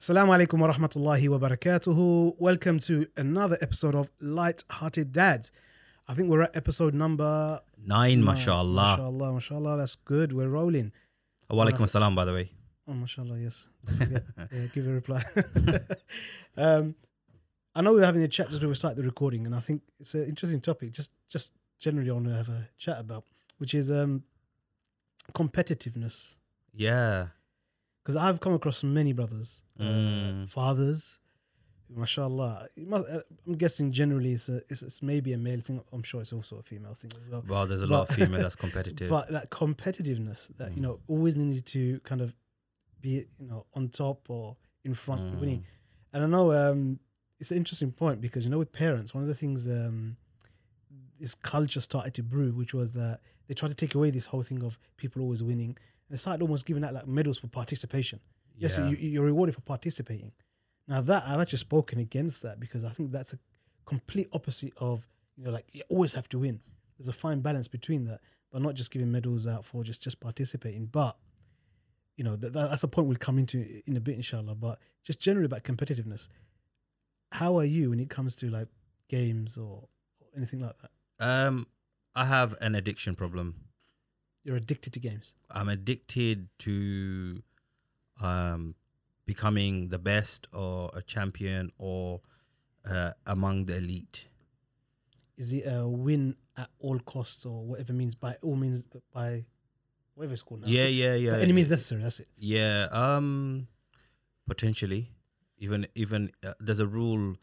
Assalamu alaikum wa rahmatullahi wa barakatuhu. Welcome to another episode of Light Hearted Dads. I think we're at episode number Nine, nine. mashallah. Mashallah, mashallah. That's good. We're rolling. Walaikum assalam, by the way. Oh, mashallah, yes. Yeah, give a reply. um, I know we were having a chat just before we started the recording, and I think it's an interesting topic. Just, just generally, I want to have a chat about, which is um, competitiveness. Yeah. Because I've come across many brothers, uh, Mm. fathers, who, mashallah. It must, uh, I'm guessing generally it's, a, it's, it's maybe a male thing. I'm sure it's also a female thing as well. Well, there's a lot of female that's competitive. But that competitiveness that you Mm. know always needed to kind of be you know on top or in front Mm. winning. And I know um, it's an interesting point because you know with parents, one of the things um, this culture started to brew, which was that they tried to take away this whole thing of people always winning. And they started almost giving out like medals for participation. Yes, Yeah. you, you're rewarded for participating. Now that I've actually spoken against that because I think that's a complete opposite of you know like you always have to win. There's a fine balance between that, but not just giving medals out for just just participating. But you know that, that's a point we'll come into in a bit, inshallah. But just generally about competitiveness. How are you when it comes to like games or, or anything like that? Um, I have an addiction problem. You're addicted to games. I'm addicted to um, becoming the best or a champion or uh, among the elite. Is it a win at all costs or whatever means by all means by whatever it's called now? Yeah, yeah, yeah. By any means necessary. That's it. Yeah, um, potentially. Even even uh, there's a rule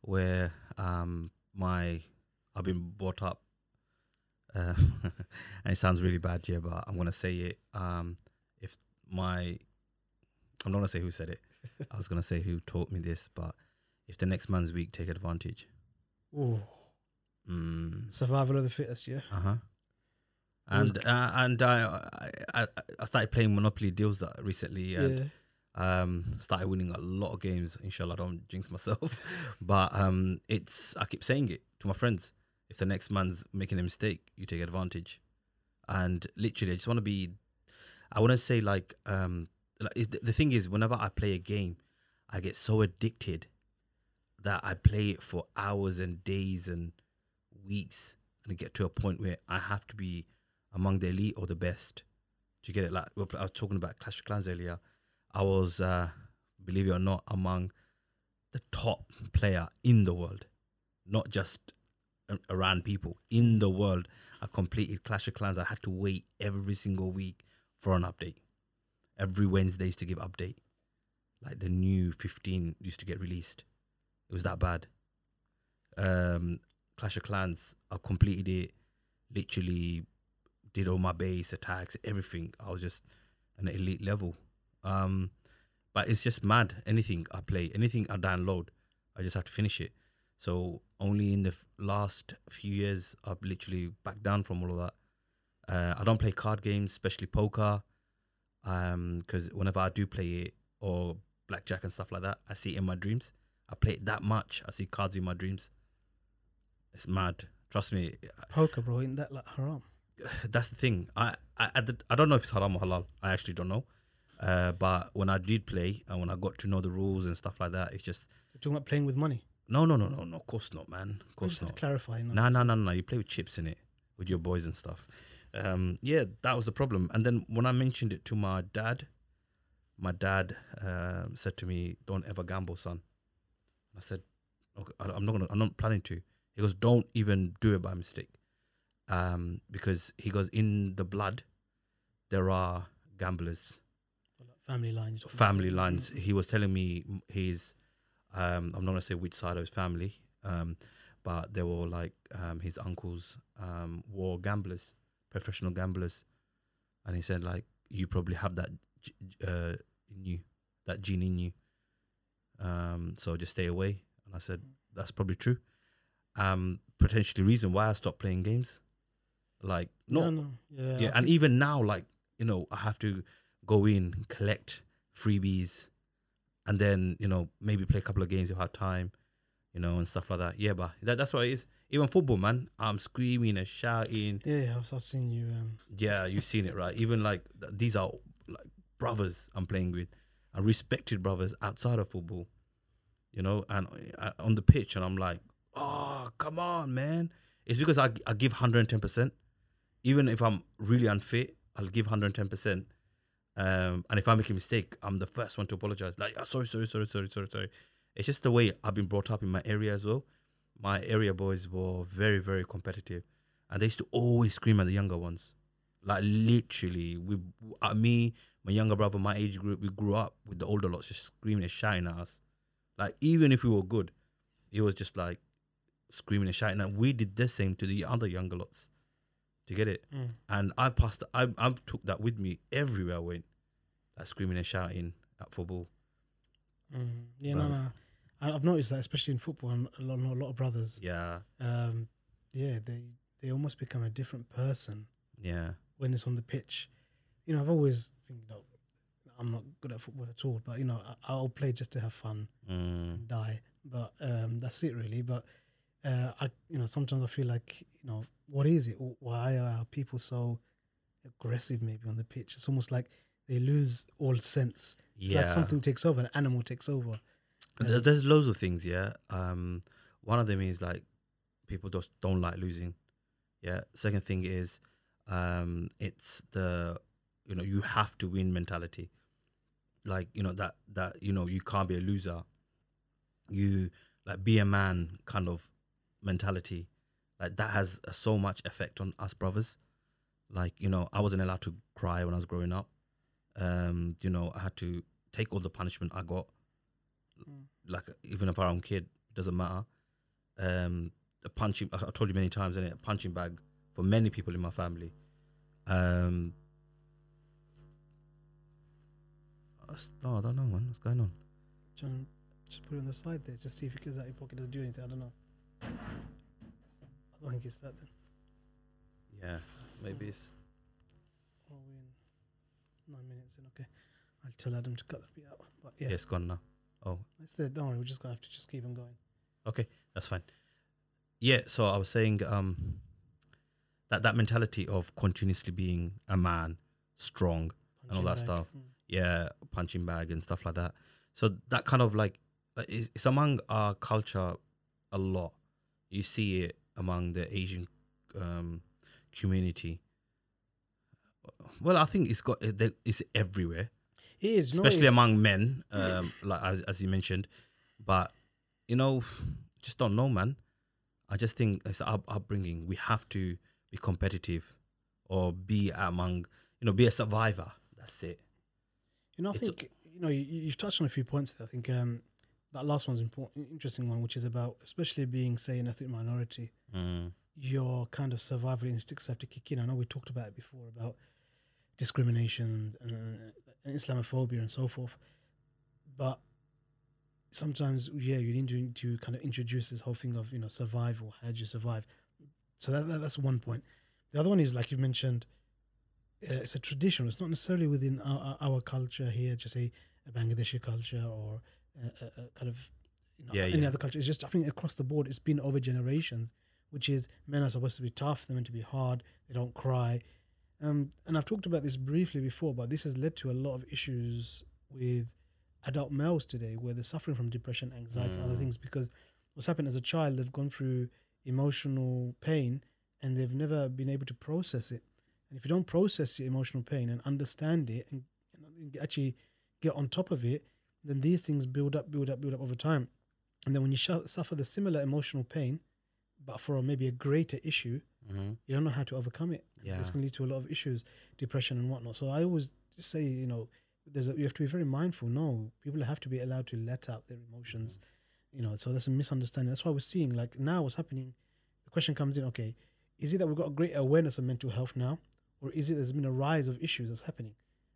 where um my I've been brought up, uh, and it sounds really bad here, but I'm gonna say it. Um, if my I'm not gonna say who said it. I was gonna say who taught me this, but if the next man's weak, take advantage. Ooh, Mm, survival of the fittest. Yeah. uh huh. And uh, and I, I I started playing Monopoly deals that recently, and yeah. Um started winning a lot of games. Inshallah i don't jinx myself. But um it's i keep saying it to my friends. If the next man's making a mistake you take advantage. And literally i just want to be i want to say like um like, is- the thing is whenever i play a game i get so addicted that i play it for hours and days and weeks and I get to a point where i have to be among the elite or the best. Do you get it? Like i was talking about clash of clans earlier I was, uh, believe it or not, among the top player in the world, not just around people in the world. I completed Clash of Clans. I had to wait every single week for an update. Every Wednesdays to give update. Like the new 15 used to get released. It was that bad. Um, Clash of Clans. I completed it. Literally, did all my base attacks, everything. I was just an elite level. Um, but it's just mad. Anything I play, anything I download, I just have to finish it. So only in the f- last few years, I've literally backed down from all of that. Uh, I don't play card games, especially poker, because whenever I do play it or blackjack and stuff like that, I see it in my dreams. I play it that much. I see cards in my dreams. It's mad. Trust me. Poker, bro. Isn't that like haram? That's the thing. I I I, I don't know if it's haram or halal. I actually don't know. Uh, but when I did play and when I got to know the rules and stuff like that, it's just You're talking about playing with money. no, no, no, no, no. Of course not, man. Of course Just to not. clarify. you know, No, no, no, no. You play with chips in it with your boys and stuff. Um, yeah, that was the problem. And then when I mentioned it to my dad, my dad um said to me, "Don't ever gamble, son." I said, okay, "I'm not gonna. I'm not planning to." He goes, "Don't even do it by mistake," um, because he goes in the blood. There are gamblers, Family line. you're talking about. family lines. He was telling me his, um, I'm not gonna say which side of his family, um, but they were like um, his uncles um, were gamblers, professional gamblers, and he said like you probably have that uh, in you, that gene in you. Um, so just stay away. And I said that's probably true. Um, potentially reason why I stopped playing games, like No, not no. Yeah. yeah, and even now, like you know, I have to go in, collect freebies, and then you know maybe play a couple of games if I have time, you know, and stuff like that. Yeah, but that, that's what it is. Even football, man, I'm screaming and shouting. Yeah, I've, I've seen you. Um, Yeah, you've seen it, right? Even like these are like brothers I'm playing with, and respected brothers outside of football, you know, and uh, on the pitch, and I'm like, oh, come on, man. It's because I, I give 110%. Even if I'm really unfit, I'll give 110%. Um, and if I make a mistake, I'm the first one to apologize. Like, oh, sorry, sorry, sorry, sorry, sorry, sorry. It's just the way I've been brought up in my area as well. My area boys were very, very competitive, and they used to always scream at the younger ones. Like literally, we, uh, me, my younger brother, my age group, we grew up with the older lots just screaming and shouting at us. Like even if we were good, it was just like screaming and shouting. And we did the same to the other younger lots to get it. mm. And I passed. I I took that with me everywhere I went, like screaming and shouting at football. Mm. Yeah, no, no. I- I've noticed that, especially in football, and a lot, a lot of brothers, Yeah, um, yeah, they they almost become a different person yeah, when it's on the pitch. You know, I've always think, you know, I'm not good at football at all, but you know, I, I'll play just to have fun mm, and die. But um, that's it, really. But uh, I, you know, sometimes I feel like, you know, what is it? Why are people so aggressive? Maybe on the pitch, it's almost like they lose all sense. It's yeah. like something takes over, an animal takes over. There- There's loads of things, yeah. Um, one of them is like people just don't like losing. Yeah. Second thing is, um, it's the you know you have to win mentality. Like you know that that you know you can't be a loser. You like be a man kind of mentality. Like that has uh, so much effect on us brothers. Like you know I wasn't allowed to cry when I was growing up. Um, you know I had to take all the punishment I got Mm. like even if our a kid doesn't matter. Um, a punching. I I told you many times, is a punching bag for many people in my family. Um, no, I don't know, man. What's going on? John, just put it on the side there. Just see if it goes out your pocket. Doesn't do anything. I don't know. I don't think it's that then. Yeah, maybe it's Oh, we're in nine minutes in. Okay, I'll tell Adam to cut that bit out. But yeah, yeah, it's gone now. Oh, it's there. Don't worry. We're just gonna have to just keep on going. okay, that's fine. Yeah, so I was saying um, that that mentality of continuously being a man, strong, And all that bag. stuff. Mm. yeah, punching bag and stuff like that. So that kind of like uh, it's, it's among our culture a lot. You see it among the Asian um, community. Well, I think it's got it's everywhere, It is, especially among men, um, like as as you mentioned. But you know, just don't know, man. I just think it's our upbringing. We have to be competitive, or be among you know, be a survivor. That's it. You know, I It's- think you know you, you've touched on a few points there. I think um, that last one's important, interesting one, which is about especially being, say, an ethnic minority. Mm. Your kind of survival instincts have to kick in. I know we talked about it before about discrimination and, and Islamophobia and so forth, but sometimes, yeah, you need to, to kind of introduce this whole thing of you know survival. How do you survive? So that, that that's one point. The other one is like you mentioned, uh, it's a tradition. It's not necessarily within our, our- our culture here, just say a Bangladeshi culture or a, a, a kind of you know, Yeah, any yeah. other culture. It's just I think across the board, it's been over generations, which is men are supposed to be tough, they're meant to be hard, they don't cry. Um, and I've talked about this briefly before, but this has led to a lot of issues with adult males today, where they're suffering from depression, anxiety, and other Mm. things because what's happened as a child, they've gone through emotional pain and they've never been able to process it. And if you don't process your emotional pain and understand it and, and actually get on top of it, then these things build up, build up, build up over time. And then when you sh- suffer the similar emotional pain, but for maybe a greater issue, hmm you don't know how to overcome it. Yeah. This can lead to a lot of issues, depression and whatnot. So I always say, you know, there's a, you have to be very mindful. No, people have to be allowed to let out their emotions. You know, so that's a misunderstanding. That's why we're seeing like now what's happening. The question comes in, okay, is it that we've got a great awareness of mental health now, or is it there's been a rise of issues that's happening?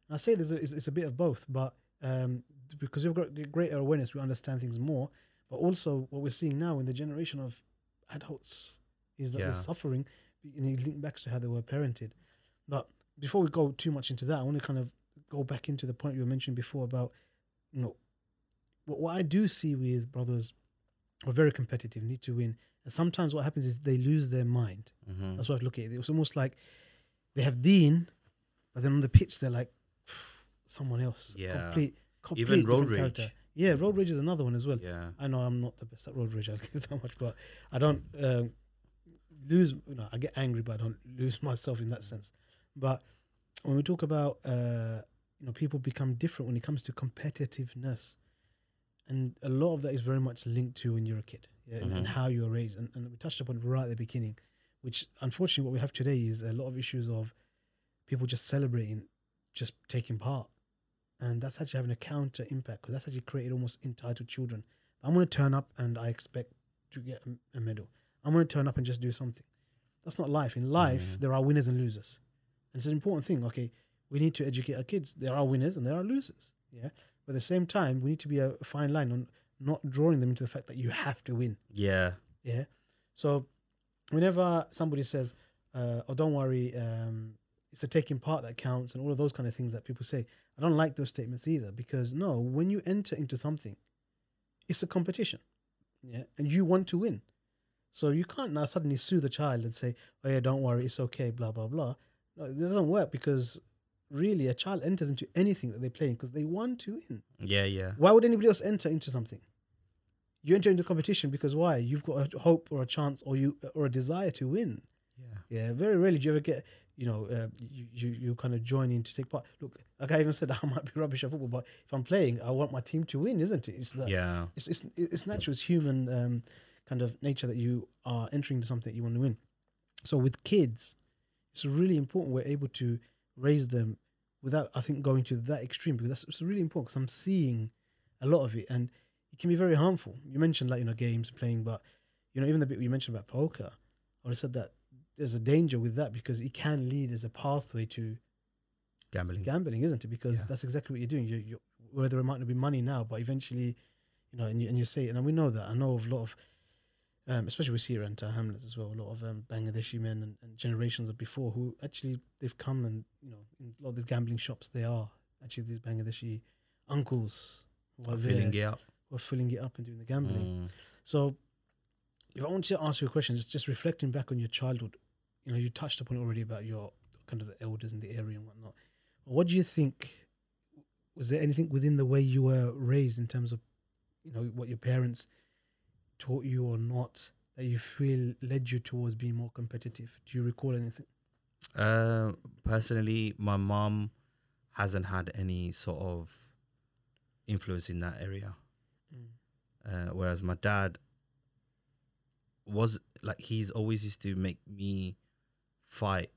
And I say there's a, it's, it's a bit of both, but um, because we've got greater awareness, we understand things more. But also, what we're seeing now in the generation of adults is that Yeah. they're suffering, and it links back to how they were parented. But before we go too much into that, I want to kind of go back into the point you mentioned before about, you know, what, what I do see with brothers are very competitive, need to win. And sometimes what happens is they lose their mind. Mhm. That's what I look at it. It's almost like they have deen, but then on the pitch they're like someone else. Yeah. Complete, Even road rage. character. Yeah, road rage is another one as well. Yeah. I know I'm not the best at road rage. I'll give that much, but I don't um, lose. You know, I get angry, but I don't lose myself in that sense. But when we talk about, uh, you know, people become different when it comes to competitiveness, and a lot of that is very much linked to when you're a kid, yeah, and, and how you are raised. And, and we touched upon it right at the beginning, which unfortunately what we have today is a lot of issues of people just celebrating, just taking part and that's actually having a counter impact because that's actually created almost entitled children. I'm going to turn up and I expect to get a, medal. I'm going to turn up and just do something. That's not life. In life, Mhm. there are winners and losers, and it's an important thing. Okay, we need to educate our kids. There are winners and there are losers. Yeah, but at the same time, we need to be a fine line on not drawing them into the fact that you have to win. Yeah. Yeah. So whenever somebody says, uh, "Oh, don't worry, um, it's the taking part that counts," and all of those kind of things that people say, I don't like those statements either because no, when you enter into something, it's a competition, yeah, and you want to win. So you can't now suddenly sue the child and say, "Oh yeah, don't worry, it's okay," blah blah blah. No, it doesn't work because really a child enters into anything that they play because they want to win. Yeah. Yeah. Why would anybody else enter into something? You enter into competition because why? You've got a hope or a chance or you or a desire to win. Yeah. Yeah, very rarely do you ever get, you know, uh, you, you you kind of join in to take part. Look, like I even said, I might be rubbish at football, but if I'm playing, I want my team to win, isn't it? It's that, Yeah. it's, it's it's natural, it's human um, kind of nature that you are entering into something that you want to win. So with kids, it's really important we're able to raise them without, I think, going to that extreme because that's it's really important because I'm seeing a lot of it and it can be very harmful. You mentioned like you know games playing, but you know even the bit you mentioned about poker, I would have said that there's a danger with that because it can lead as a pathway to Gambling. gambling, isn't it? Because Yeah. that's exactly what you're doing. You, you, whether it might not be money now, but eventually, you know, and you, and you say it, and we know that. I know of a lot of, um, especially we see it around uh, Hamlets as well. A lot of um, Bangladeshi men and, and generations of before who actually they've come and you know in a lot of these gambling shops they are actually these Bangladeshi uncles who are there, Feeling it out. who are filling it up and doing the gambling. Mm. So, if I want to ask you a question, just just reflecting back on your childhood, you know, you touched upon it already about your kind of the elders in the area and whatnot. What do you think? Was there anything within the way you were raised in terms of, you know, what your parents taught you or not that you feel led you towards being more competitive? Do you recall anything? Uh, personally, my mom hasn't had any sort of influence in that area. Uh, whereas my dad was like he's always used to make me fight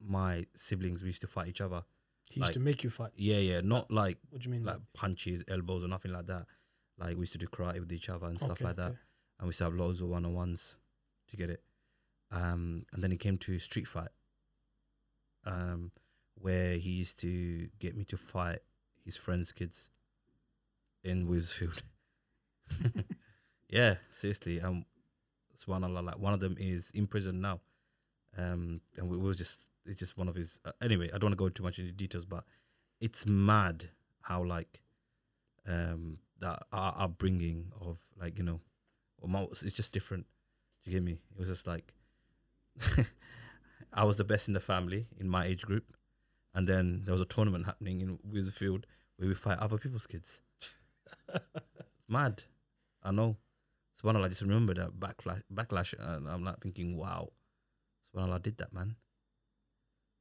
my siblings. We used to fight each other. He used to make you fight. Yeah, yeah, not like What do you mean? like punches, elbows, or nothing like that. Like we used to do karate with each other and stuff Okay, like that. okay. and we used to have loads of one on ones to get it. Um, and then he came to street fight, um, where he used to get me to fight his friends' kids in Wheelsfield. yeah, seriously. Um, subhanallah, like one of them is in prison now. Um, and we was just it's just one of his. Uh, anyway, I don't want to go too much into details, but it's mad how like um that our upbringing of like you know it's just different. Do you get me? It was just like I was the best in the family in my age group, and then there was a tournament happening in Wheelsfield where we fight other people's kids. Mad, I know. Subhanallah, I just remember that backlash, backlash, and I'm like thinking, wow, Subhanallah, I did that, man.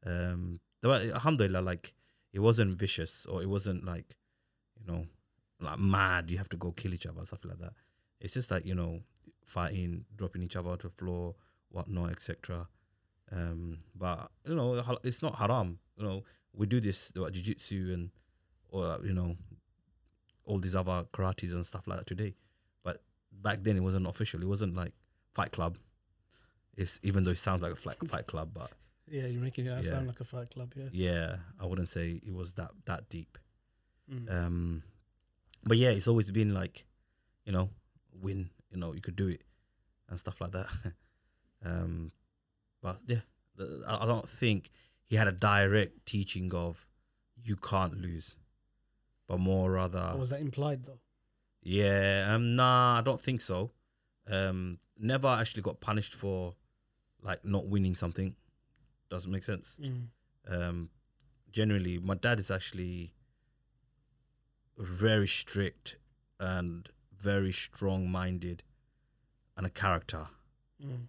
Um, Alhamdulillah, like it wasn't vicious or it wasn't like, you know, like mad. You have to go kill each other, stuff like that. It's just like you know, fighting, dropping each other to the floor, whatnot, etc. Um, but you know, it's not haram. You know, we do this what jiu-jitsu and or you know, all these other karates and stuff like that today. But back then, it wasn't official. It wasn't like Fight Club. It's even though it sounds like a fight, fight club, but Yeah, you're making it Yeah. sound like a fight club. Yeah. yeah, I wouldn't say it was that that deep. Mm. Um, but yeah, it's always been like, you know, win. You know, you could do it and stuff like that. um, but yeah, the, I, don't think he had a direct teaching of you can't lose, but more rather Or was that implied though? Yeah, um, nah, I don't think so. Um, never actually got punished for like not winning something. Doesn't make sense. Mm. Um, generally, my dad is actually very strict and very strong-minded and a character. Mm.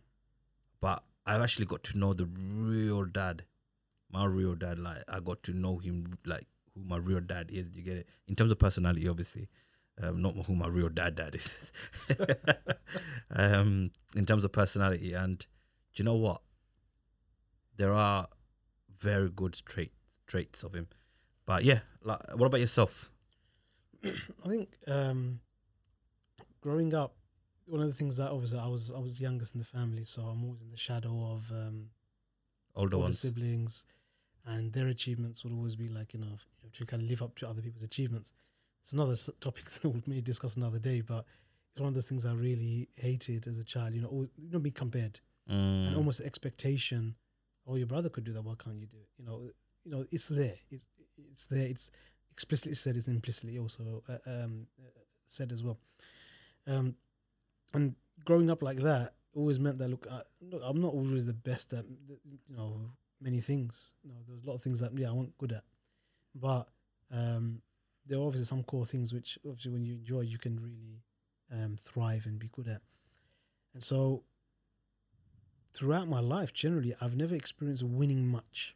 But I've actually got to know the real dad, my real dad. Like I got to know him, like who my real dad is. You get it in terms of personality, obviously. Um, not who my real dad dad is. um, in terms of personality, and do you know what? There are very good trait traits of him. But yeah, like, what about yourself? I think um, growing up, one of the things that obviously I was I was the youngest in the family, so I'm always in the shadow of um, Older older ones. siblings, and their achievements would always be like you know you have to kind of live up to other people's achievements. It's another topic that we may discuss another day, but it's one of those things I really hated as a child. You know, always, you know, be compared and Mm, almost expectation. Oh, your brother could do that. Why can't you do it? You know, you know, it's there. It's it's there. It's explicitly said. It's implicitly also uh, um, uh, said as well. Um, and growing up like that always meant that look, I, look, I'm not always the best at you know many things. You know, there's a lot of things that yeah I wasn't good at, but um, there are obviously some core things which obviously when you enjoy you can really um, thrive and be good at. And so throughout my life, generally, I've never experienced winning much.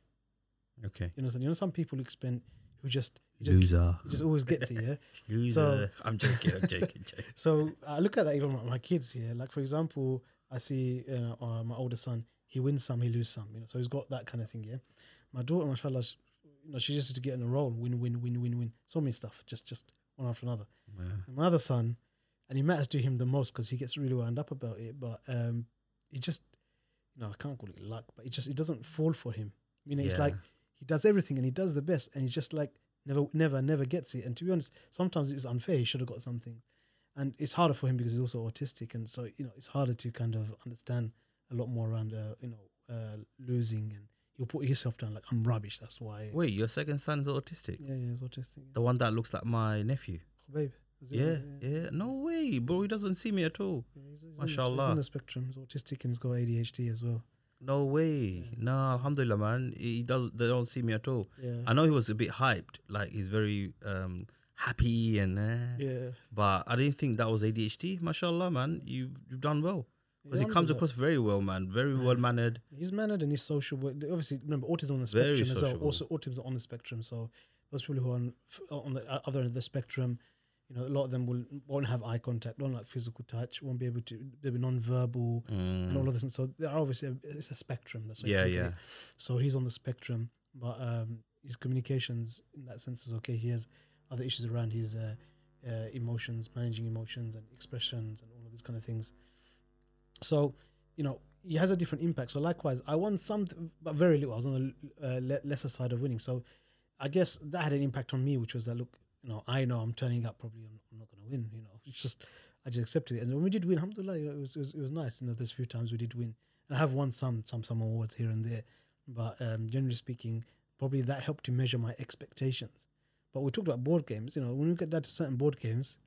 okay. You know, you know, some people expend who just just Loser. just always gets it. Yeah. Loser. I'm joking. I'm joking. joking. So I look at that even with my kids here. Like for example, I see you know, uh, my older son. He wins some, he loses some. You know, so he's got that kind of thing. Yeah. My daughter, mashallah, sh- you know, she just to get in a roll, win, win, win, win, win. So many stuff, just just one after another. Yeah. And my other son, and he matters to him the most because he gets really wound up about it. But um, he just, you know, I can't call it luck, but it just it doesn't fall for him. You know, it's like he does everything and he does the best, and he's just like never, never, never gets it. And to be honest, sometimes it's unfair. He should have got something, and it's harder for him because he's also autistic, and so you know it's harder to kind of understand a lot more around, uh, you know, uh, losing, and he'll put himself down like I'm rubbish. That's why. Wait, your second son's autistic? Yeah, yeah, he's autistic. The one that looks like my nephew? babe. Yeah, yeah. No way, bro. He doesn't see me at all. Yeah, he's, he's Mashallah. He's on the spectrum. He's autistic and he's got ADHD as well. No way. Yeah. No, alhamdulillah, man. He does. They don't see me at all. Yeah. I know he was a bit hyped. Like he's very um happy and. Uh, yeah. But I didn't think that was ADHD. Mashallah, man. You've you've done well because he comes across very well, man. Very Yeah. well mannered. He's mannered and he's social. Obviously, remember, autism on the Very spectrum as well. Also, autism on the spectrum. So those people who are on, on the uh, other end of the spectrum, you know, a lot of them will won't have eye contact, won't like physical touch, won't be able to, they'll be non-verbal and all Mm. of this. So there are obviously a, it's a spectrum. That's Yeah, yeah. So he's on the spectrum, but um, his communications in that sense is okay. He has other issues around his uh, uh, emotions, managing emotions and expressions and all of these kind of things. So, you know, he has a different impact. So likewise, I won some, but very little. I was on the uh, lesser side of winning. So I guess that had an impact on me, which was that look, you know, I know I'm turning up. Probably I'm, I'm not going to win. You know, it's just I just accepted it. And when we did win, alhamdulillah, you know, it was, it was it was nice. You know, there's a few times we did win, and I have won some some some awards here and there. But um, generally speaking, probably that helped to measure my expectations. But we talked about board games. You know, when we get down to certain board games,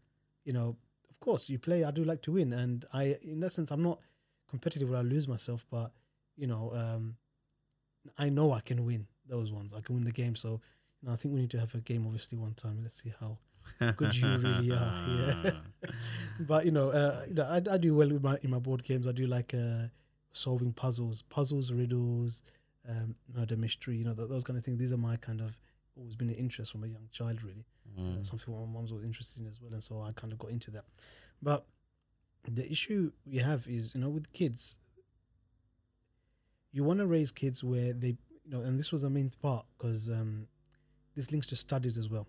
you know, of course you play. I do like to win, and I, in that sense, I'm not competitive where I lose myself. But you know, um, I know I can win those ones. I can win the game. So, you know, I think we need to have a game, obviously, one time. Let's see how good you really are. Yeah. but you know, uh, you know, I, I do well with my in my board games. I do like uh, solving puzzles, puzzles, riddles, um, murder mystery. You know, th- those kind of things. These are my kind of always been an interest from a young child, really. Mm. That's something my mom's was interested in as well, and so I kind of got into that. But the issue we have is, you know, with kids, you want to raise kids where they, you know, and this was the main part because um, this links to studies as well.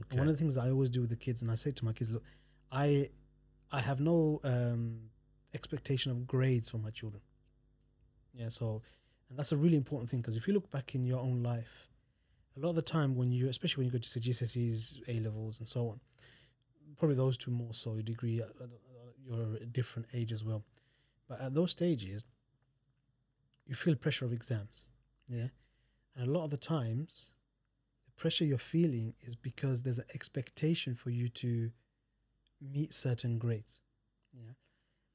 Okay. One of the things that I always do with the kids, and I say to my kids, look, I, I have no um, expectation of grades for my children. Yeah, so, and that's a really important thing because if you look back in your own life, a lot of the time when you, especially when you go to say GCSEs, A levels, and so on, probably those two more so. Your degree, uh, uh, you're a different age as well, but at those stages, you feel pressure of exams. Yeah, and a lot of the times, pressure you're feeling is because there's an expectation for you to meet certain grades. Yeah.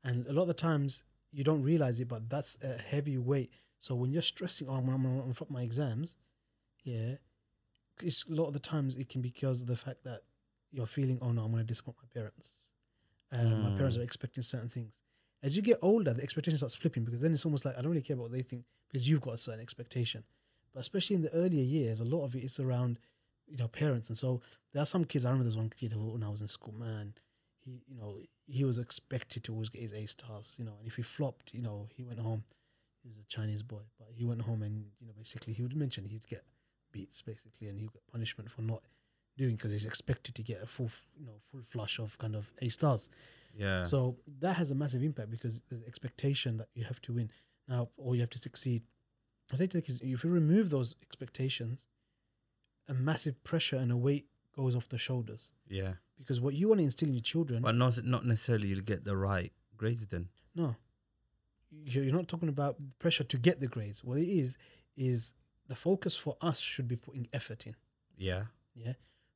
And a lot of the times you don't realize it, but that's a heavy weight. So when you're stressing, oh, I'm, I'm, on my exams, yeah, it's a lot of the times it can be because of the fact that you're feeling, oh no, I'm going to disappoint my parents. Um, My parents Mm. are expecting certain things. As you get older, the expectation starts flipping because then it's almost like I don't really care about what they think because you've got a certain expectation. But especially in the earlier years, a lot of it is around, you know, parents. And so there are some kids. I remember there's one kid who, when I was in school, man, he, you know, he was expected to always get his A stars, you know, and if he flopped, you know, he went home. He was a Chinese boy, but he went home and you know, basically he would mention he'd get beats basically, and he would get punishment for not doing because he's expected to get a full, you know, full flush of kind of A stars. Yeah. So that has a massive impact because there's expectation that you have to win now, or you have to succeed. I say to the kids, if you remove those expectations, a massive pressure and a weight goes off the shoulders. yeah. Because what you want to instill in your children, But not not necessarily you'll get the right grades then. no, you're you're not talking about pressure to get the grades. What it is is the focus for us should be putting effort in. Yeah. Yeah.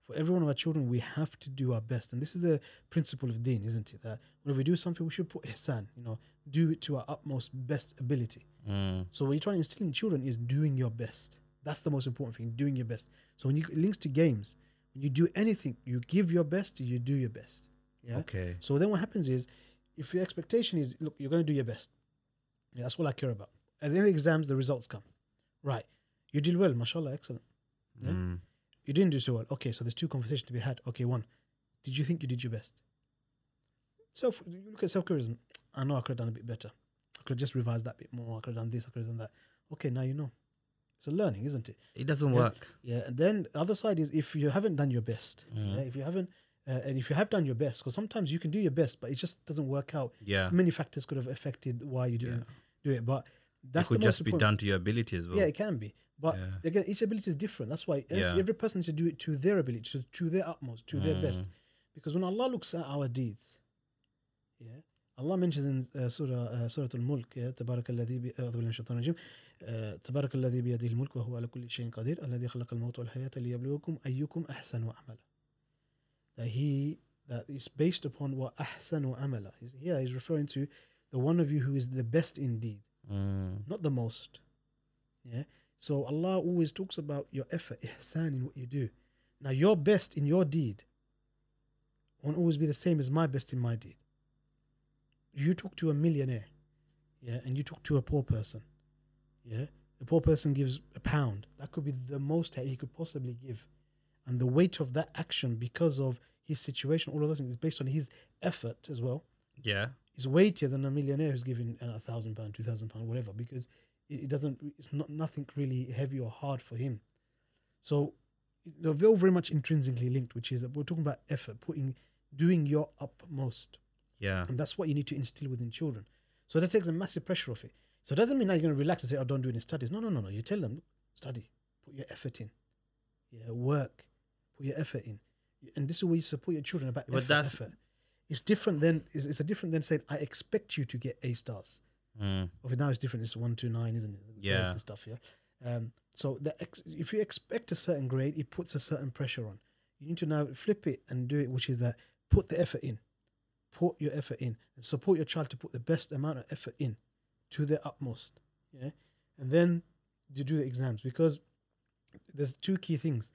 For every one of our children, we have to do our best. And this is the principle of deen, isn't it? That when we do something, we should put ihsan, you know, do it to our utmost best ability. Mm. So what you're trying to instill in children is doing your best. That's the most important thing, doing your best. So when you it links to games, when you do anything, you give your best, you do your best. Yeah. Okay. So then what happens is, if your expectation is, look, you're going to do your best. Yeah, that's all I care about. At the end of the exams, the results come. Right. You did well, mashallah, excellent. Yeah. Mm. You didn't do so well. Okay, so there's two conversations to be had. Okay, one, did you think you did your best? Self, you look at self criticism. I know I could have done a bit better. I could have just revised that bit more. I could have done this. I could have done that. Okay, now you know. It's a learning, isn't it? It doesn't Yeah. work. Yeah. And then the other side is if you haven't done your best. Mm. Yeah, if you haven't, uh, and if you have done your best, because sometimes you can do your best, but it just doesn't work out. Yeah. Many factors could have affected why you didn't do it, but It that's could the most just be important- down to your ability as well. yeah, it can be. But Yeah. again, each ability is different. That's why every, Yeah. every person needs to do it to their ability, to, to their utmost, to their best. Mm. Because when Allah looks at our deeds, yeah, Allah mentions in uh, Surah uh, Surah Al-Mulk, yeah, تبارك الذي بي- أعوذ بالله من الشيطان الرجيم uh, تبارك الذي بيده الملك وهو على كل شيء قدير الذي خلق الموت والحياة ليبلوكم أيكم أحسن عملا. That he that is based upon what أحسن عملا. He's- Here he's referring to the one of you who is the best indeed Mm. not the most. Yeah. So Allah always talks about your effort, ihsan in what you do. Now your best in your deed won't always be the same as my best in my deed. You talk to a millionaire, yeah, and you talk to a poor person, yeah. The poor person gives a pound. That could be the most he could possibly give, and the weight of that action because of his situation, all of those things, is based on his effort as well Yeah. Is weightier than a millionaire who's giving uh, a thousand pound, two thousand pound, whatever, because it, it doesn't. It's not nothing really heavy or hard for him. So they're all very much intrinsically linked, which is that we're talking about effort, putting, doing your utmost, Yeah. and that's what you need to instill within children. So that takes a massive pressure off it. So it doesn't mean now you're going to relax and say, "Oh, don't do any studies." No, no, no, no. You tell them, study, put your effort in, yeah, work, put your effort in, and this is where you support your children about But effort, that's- effort. It's different than it's, it's a different than saying, "I expect you to get A stars." Mm. Of now it's different. It's one to nine, isn't it? Yeah. grades and stuff. Yeah. Um, so the ex- if you expect a certain grade, it puts a certain pressure on. You need to now flip it and do it, which is that put the effort in, put your effort in, and support your child to put the best amount of effort in, to their utmost. Yeah, and then you do the exams because there's two key things: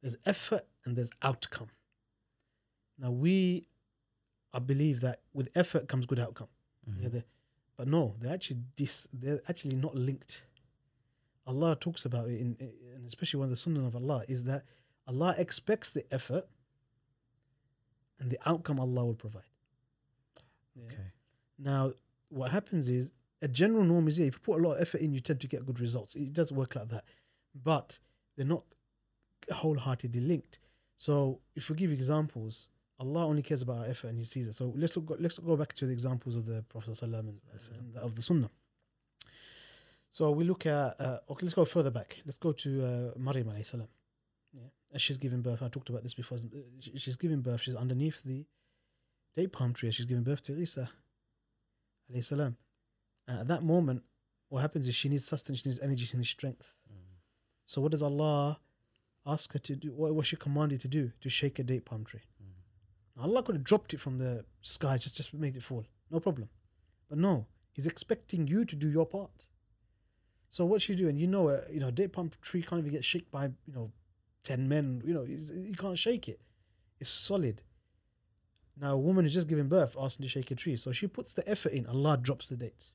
there's effort and there's outcome. Now we, I believe that with effort comes good outcome. Mhm. Yeah, but no, they're actually dis, they're actually not linked. Allah talks about it in, in and especially one of the sunnah of Allah is that Allah expects the effort and the outcome Allah will provide. Yeah. Okay. Now, what happens is a general norm is yeah, if you put a lot of effort in, you tend to get good results. It does work like that, but they're not wholeheartedly linked. So, if we give examples, Allah only cares about our effort and He sees it. So let's look. Let's go back to the examples of the Prophet ﷺ and, of the Sunnah. So we look at. Uh, okay, let's go further back. Let's go to uh, Maryam alayhi salam. Yeah, as she's giving birth. I talked about this before. Uh, She's giving birth. She's underneath the date palm tree. She's giving birth to Isa alayhi salam. And at that moment, what happens is she needs sustenance, she needs energy, she needs strength. Mm. So what does Allah ask her to do? What was she commanded to do? To shake a date palm tree. Allah could have dropped it from the sky, just just made it fall, no problem. But no, He's expecting you to do your part. So what you doing? You know, a you know, date palm tree can't even get shaken by you know, ten men. You know, you can't shake it. It's solid. Now a woman is just giving birth, asking to shake a tree, so she puts the effort in. Allah drops the dates.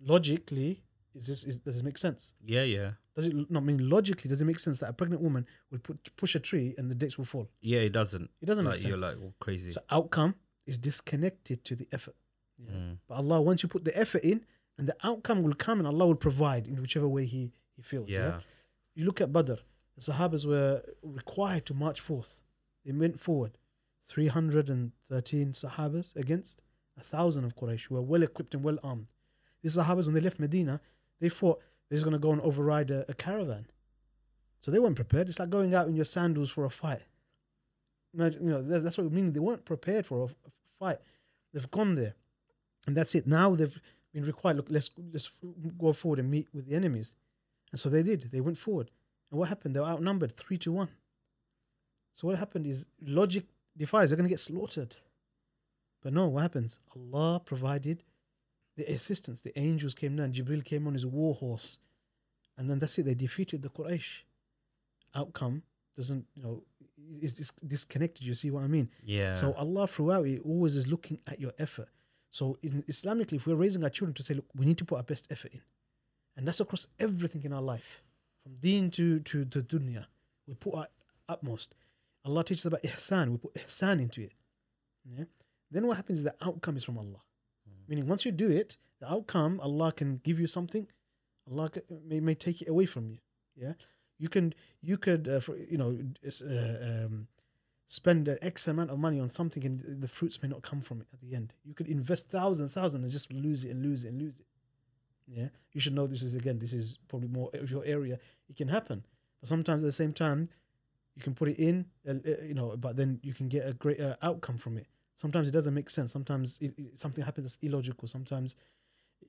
Logically, is this is, does this make sense? Yeah, yeah, Does it not mean logically? Does it make sense that a pregnant woman would put push a tree and the dates will fall? yeah. It doesn't. It doesn't like make sense. you're like all crazy. So outcome is disconnected to the effort. Yeah. Mm. But Allah, once you put the effort in, and the outcome will come, and Allah will provide in whichever way He He feels. yeah. You look at Badr. The Sahabas were required to march forth. They went forward. Three hundred and thirteen Sahabas against a thousand of Quraysh who were well equipped and well armed. These Sahabas, when they left Medina, they thought they're just going to go and override a, a caravan. So they weren't prepared. It's like going out in your sandals for a fight. Imagine, you know, that- that's what it means. They weren't prepared for a, a fight. They've gone there, and that's it. Now they've been required. Look, let's let's go forward and meet with the enemies, and so they did. They went forward, and what happened? They were outnumbered three to one. So what happened is logic defies. They're going to get slaughtered. But no, what happens? Allah provided the assistance. The angels came down. Jibril came on his war horse, and then that's it. They defeated the Quraysh. Outcome doesn't, you know, is dis- disconnected. You see what I mean? Yeah. So Allah throughout it always is looking at your effort. So in Islamically, if we're raising our children to say, look, we need to put our best effort in, and that's across everything in our life, from deen to to the dunya, we put our utmost. Allah teaches about ihsan. We put ihsan into it. Yeah. Then what happens is the outcome is from Allah. Meaning, once you do it, the outcome Allah can give you something. Allah may, may take it away from you. Yeah. You can you could uh, for, you know uh, um, spend an X amount of money on something and the fruits may not come from it at the end. You could invest thousands, thousands and just lose it and lose it and lose it. Yeah, you should know this is again. This is probably more of your area. It can happen, but sometimes at the same time, you can put it in, uh, uh, you know, but then you can get a greater outcome from it. Sometimes it doesn't make sense. Sometimes it, it- something happens that's illogical. Sometimes,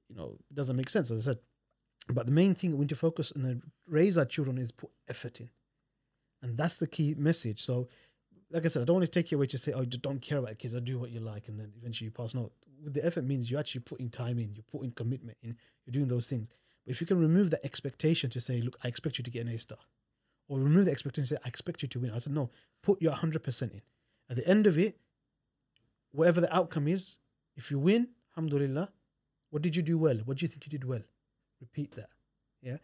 you know, it doesn't make sense. As I said, but the main thing we need to focus and raise our children is put effort in, and that's the key message. So, like I said, I don't want to take you away to say, "Oh, just don't care about kids. or do what you like," and then eventually you pass. No, the effort means you're actually putting time in, you're putting commitment in, you're doing those things. But if you can remove that expectation to say, "Look, I expect you to get an A star," or remove the expectation say, "I expect you to win," I said, "No, put your hundred percent in." At the end of it, whatever the outcome is, if you win, alhamdulillah, what did you do well? What do you think you did well? Repeat that. Yeah.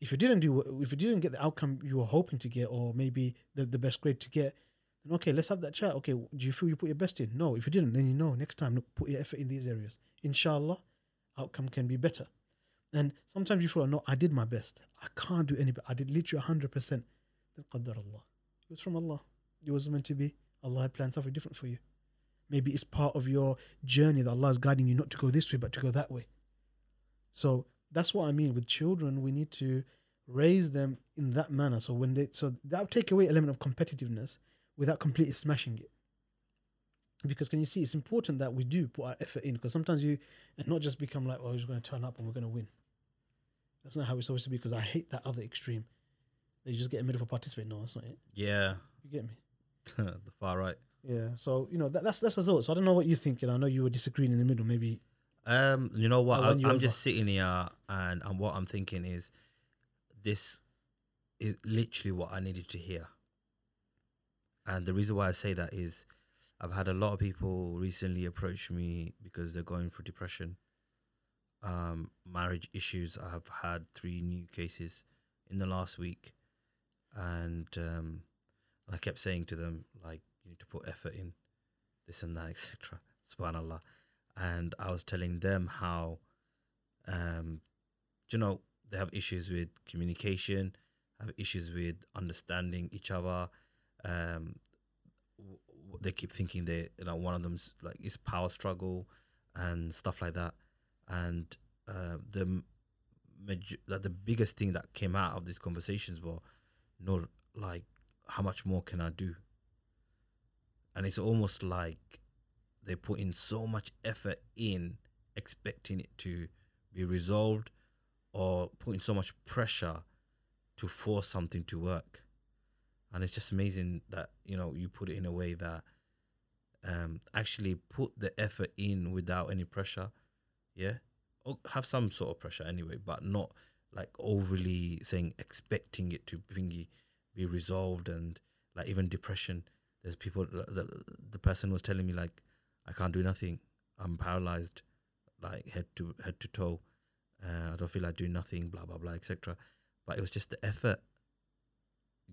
If you didn't do, if you didn't get the outcome you were hoping to get, or maybe the, the best grade to get, then okay, let's have that chat. Okay, do you feel you put your best in? No. If you didn't, then you know next time, look, put your effort in these areas. Inshallah, outcome can be better. And sometimes you feel, no, I did my best. I can't do any better. I did literally 100%. Then qaddar Allah. It was from Allah. It was meant to be. Allah had planned something different for you. Maybe it's part of your journey that Allah is guiding you not to go this way, but to go that way. So that's what I mean with children. We need to raise them in that manner. So when they, so that will take away element of competitiveness without completely smashing it. Because can you see, it's important that we do put our effort in. Because sometimes you, and not just become like, oh, we're just going to turn up and we're going to win. That's not how it's supposed to be. Because I hate that other extreme. You just get a middle for participate. No, that's not it. yeah. You get me? the far right. Yeah. So you know that, that's that's the thought. So I don't know what you think, and I know you were disagreeing in the middle. Maybe Um, you know what? I, run you I'm over. just sitting here, and and what I'm thinking is, this is literally what I needed to hear. And the reason why I say that is, I've had a lot of people recently approach me because they're going through depression, um, marriage issues. I have had three new cases in the last week, and um, I kept saying to them like, you need to put effort in, this and that, etc. Subhanallah and I was telling them how, um, you know, they have issues with communication, have issues with understanding each other. Um, they keep thinking they, you know, one of them's like is power struggle and stuff like that. And uh, the like the biggest thing that came out of these conversations were, no, like how much more can I do? And it's almost like they put in so much effort in expecting it to be resolved or putting so much pressure to force something to work and it's just amazing that you know you put it in a way that um, actually put the effort in without any pressure. Yeah, or have some sort of pressure anyway, but not like overly saying expecting it to be resolved and like even depression. There's people the the person was telling me like I can't do nothing. I'm paralyzed, like head to head to toe. Uh, I don't feel like doing nothing. Blah blah blah, etc. But it was just the effort.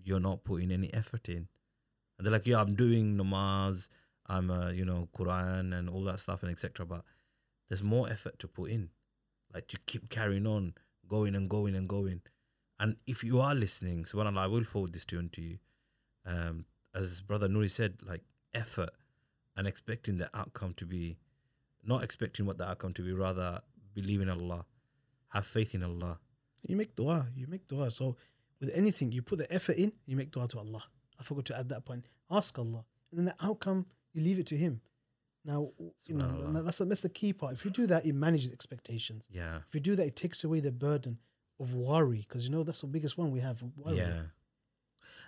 You're not putting any effort in, and they're like, "Yeah, I'm doing namaz. I'm uh, you know Quran and all that stuff and etc." But there's more effort to put in, like to keep carrying on, going and going and going. And if you are listening, so I will forward this tune to you. Um, as Brother Nuri said, like effort and expecting the outcome to be, not expecting what the outcome to be, rather believe in Allah, have faith in Allah. You make dua. You make dua. So with anything, you put the effort in. You make dua to Allah. I forgot to add that point. Ask Allah, and then the outcome you leave it to Him. Now, you know that's that's the key part. If you do that, it manages expectations. Yeah, If you do that, it takes away the burden of worry, because you know that's the biggest one we have. Worry. yeah.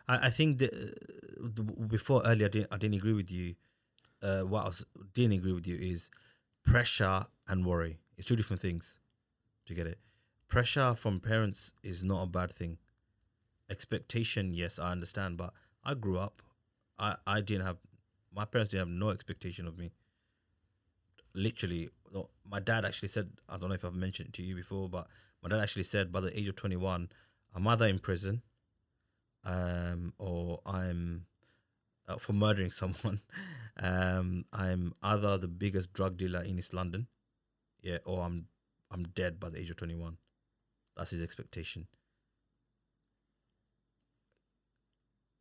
I, I think uh, before earlier, I didn't, I didn't agree with you. Uh, what I was, didn't agree with you is pressure and worry. It's two different things. Do you get it? Pressure from parents is not a bad thing. Expectation, yes, I understand, but I grew up. I, I didn't have my parents didn't have no expectation of me. Literally, my dad actually said, I don't know if I've mentioned it to you before, but my dad actually said by the age of 21, I'm either in prison um, or I'm uh, for murdering someone. Um, I'm either the biggest drug dealer in East London, yeah, or I'm I'm dead by the age of 21. That's his expectation.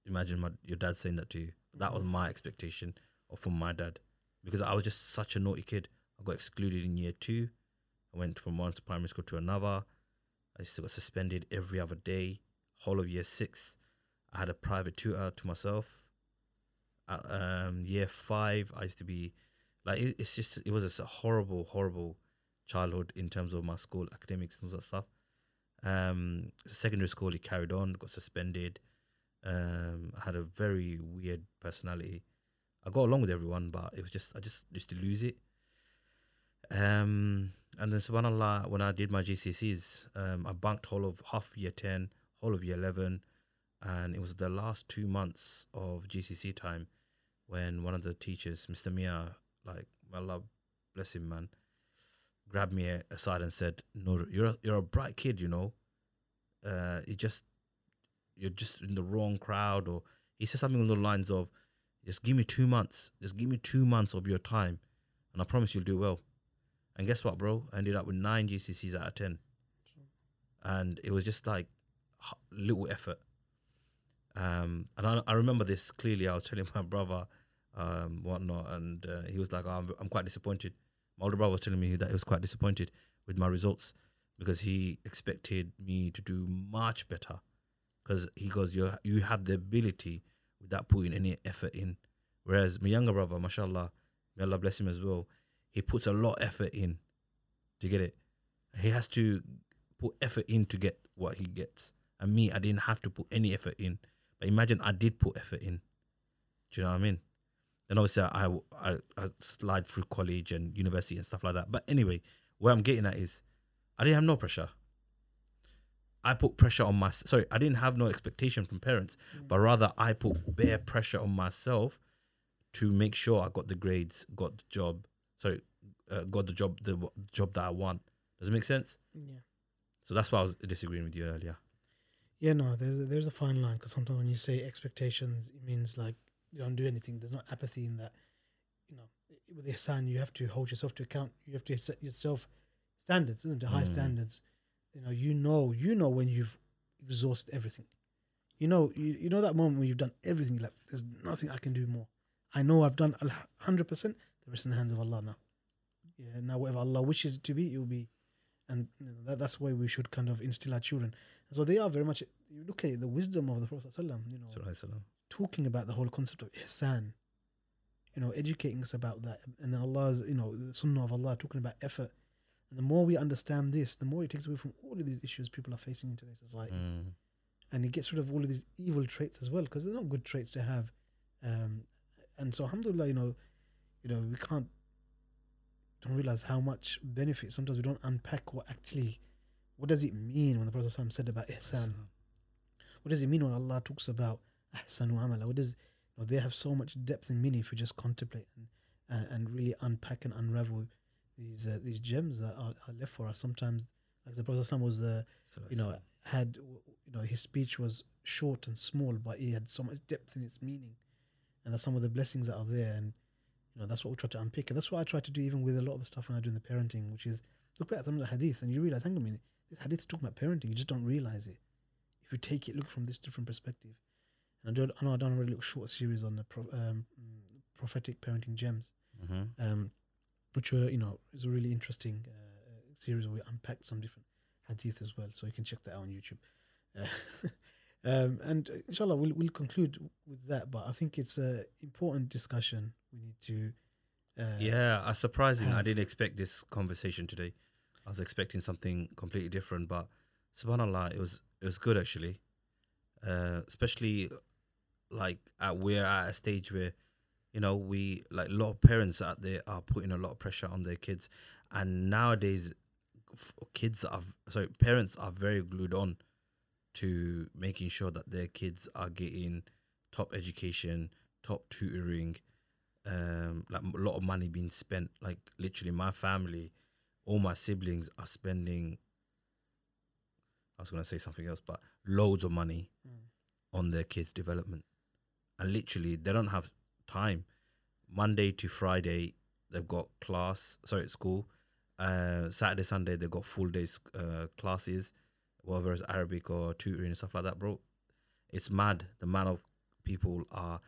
Imagine my, your dad saying that to you. That was my expectation or from my dad because I was just such a naughty kid. I got excluded in year two. I went from one primary school to another. I still got suspended every other day. Whole of year six, I had a private tutor to myself. At, um, year five, I used to be like it, it's just it was just a horrible, horrible childhood in terms of my school academics and all that stuff. Um, secondary school, it carried on, got suspended. Um, I had a very weird personality. I got along with everyone, but it was just I just used to lose it. Um, and then subhanallah, when I did my GCSEs, um, I bunked whole of half year ten, whole of year eleven, and it was the last two months of GCSE time when one of the teachers, Mr. Mia, like may Allah bless him, man, grabbed me aside and said, "No, you're a, you're a bright kid, you know. Uh, it just you're just in the wrong crowd." Or he said something along the lines of, "Just give me two months. Just give me two months of your time, and I promise you'll do well." And guess what, bro? I ended up with nine GCSEs out of ten, and it was just like little effort. Um, and I, I remember this clearly. I was telling my brother, um, whatnot, and uh, he was like, oh, I'm, "I'm quite disappointed." My older brother was telling me that he was quite disappointed with my results because he expected me to do much better. Because he goes, "You you have the ability without putting any effort in," whereas my younger brother, mashallah, may Allah bless him as well, he puts a lot of effort in to get it. He has to put effort in to get what he gets. And me, I didn't have to put any effort in. But imagine I did put effort in. Do you know what I mean? Then obviously I, I, I slide through college and university and stuff like that. But anyway, where I'm getting at is I didn't have no pressure. I put pressure on my sorry, I didn't have no expectation from parents, but rather I put bare pressure on myself to make sure I got the grades, got the job, sorry, uh, got the job, the w- job that I want. Does it make sense? Yeah. So that's why I was disagreeing with you earlier. Yeah, no, there's a, there's a fine line because sometimes when you say expectations, it means like you don't do anything. There's not apathy in that. You know, with ihsan, you have to hold yourself to account. You have to set yourself standards, isn't it? High Mm. standards. You know, you know, you know when you've exhausted everything. You know, you, you know that moment when you've done everything. Like, there's nothing I can do more. I know I've done a hundred percent. The rest in the hands of Allah now. Yeah, now whatever Allah wishes it to be, it will be, and you know, that, that's why we should kind of instill our children. And so they are very much. You look at it, the wisdom of the Prophet sallam, You know, talking about the whole concept of ihsan. You know, educating us about that, and then Allah's, you know, the Sunnah of Allah talking about effort. And the more we understand this, the more it takes away from all of these issues people are facing in today's society, Mm. and it gets rid of all of these evil traits as well, because they're not good traits to have. Um, and so, alhamdulillah, you know, you know, we can't don't realize how much benefit. Sometimes we don't unpack what actually, what does it mean when the Prophet ﷺ said about ihsan? What does it mean when Allah talks about ahsanu amala? What does you know, they have so much depth and meaning if you just contemplate and and, and really unpack and unravel these uh, these gems that are, are left for us. Sometimes, like the Prophet was the you know had you know his speech was short and small, but he had so much depth in its meaning, and that's some of the blessings that are there. And you know that's what we try to unpick, and that's what I try to do even with a lot of the stuff when I do in the parenting, which is look back at some of the hadith and you realize, hang on a minute, this hadith is talking about parenting. You just don't realize it you take it, look from this different perspective. And I, do, I know I've done a really little short series on the pro, um, prophetic parenting gems, hmm um, which were you know is a really interesting uh, series where we unpacked some different hadith as well. So you can check that out on YouTube. Uh, um, and inshallah, we'll we'll conclude with that. But I think it's a important discussion. We need to. Uh, Yeah, uh, surprising. I didn't expect this conversation today. I was expecting something completely different, but subhanallah, it was it was good actually. Uh, especially like at we're at a stage where you know we like a lot of parents out there are putting a lot of pressure on their kids, and nowadays kids are sorry parents are very glued on to making sure that their kids are getting top education, top tutoring, um, like a lot of money being spent. Like literally, my family, all my siblings are spending. I was gonna say something else, but loads of money Mm. on their kids' development, and literally they don't have time. Monday to Friday, they've got class. Sorry, school. Uh, Saturday, Sunday, they've got full days uh, classes, whether it's Arabic or tutoring and stuff like that, bro. It's mad the amount of people are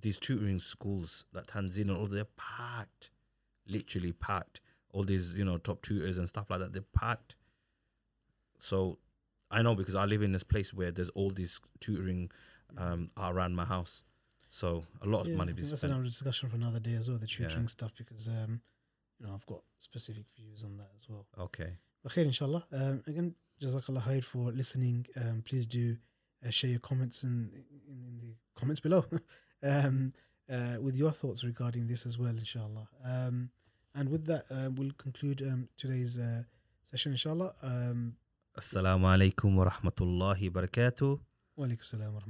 these tutoring schools like Tanzania, all they're packed, literally packed. All these, you know, top tutors and stuff like that, they're packed. So I know because I live in this place where there's all these tutoring um, around my house. So a lot of Yeah, I money think being that's spent. another discussion for another day as well. The Yeah. tutoring stuff because um, you know I've got specific views on that as well. Okay. Okay, inshallah. Um, again, Jazakallah khair for listening. Um, please do uh, share your comments in, in, in the comments below um, uh, with your thoughts regarding this as well, inshallah. Um, and with that, uh, we'll conclude um, today's uh, session, inshallah. Um, Assalamu alaikum wa rahmatullahi wa barakatuh. wa alaikum salam wa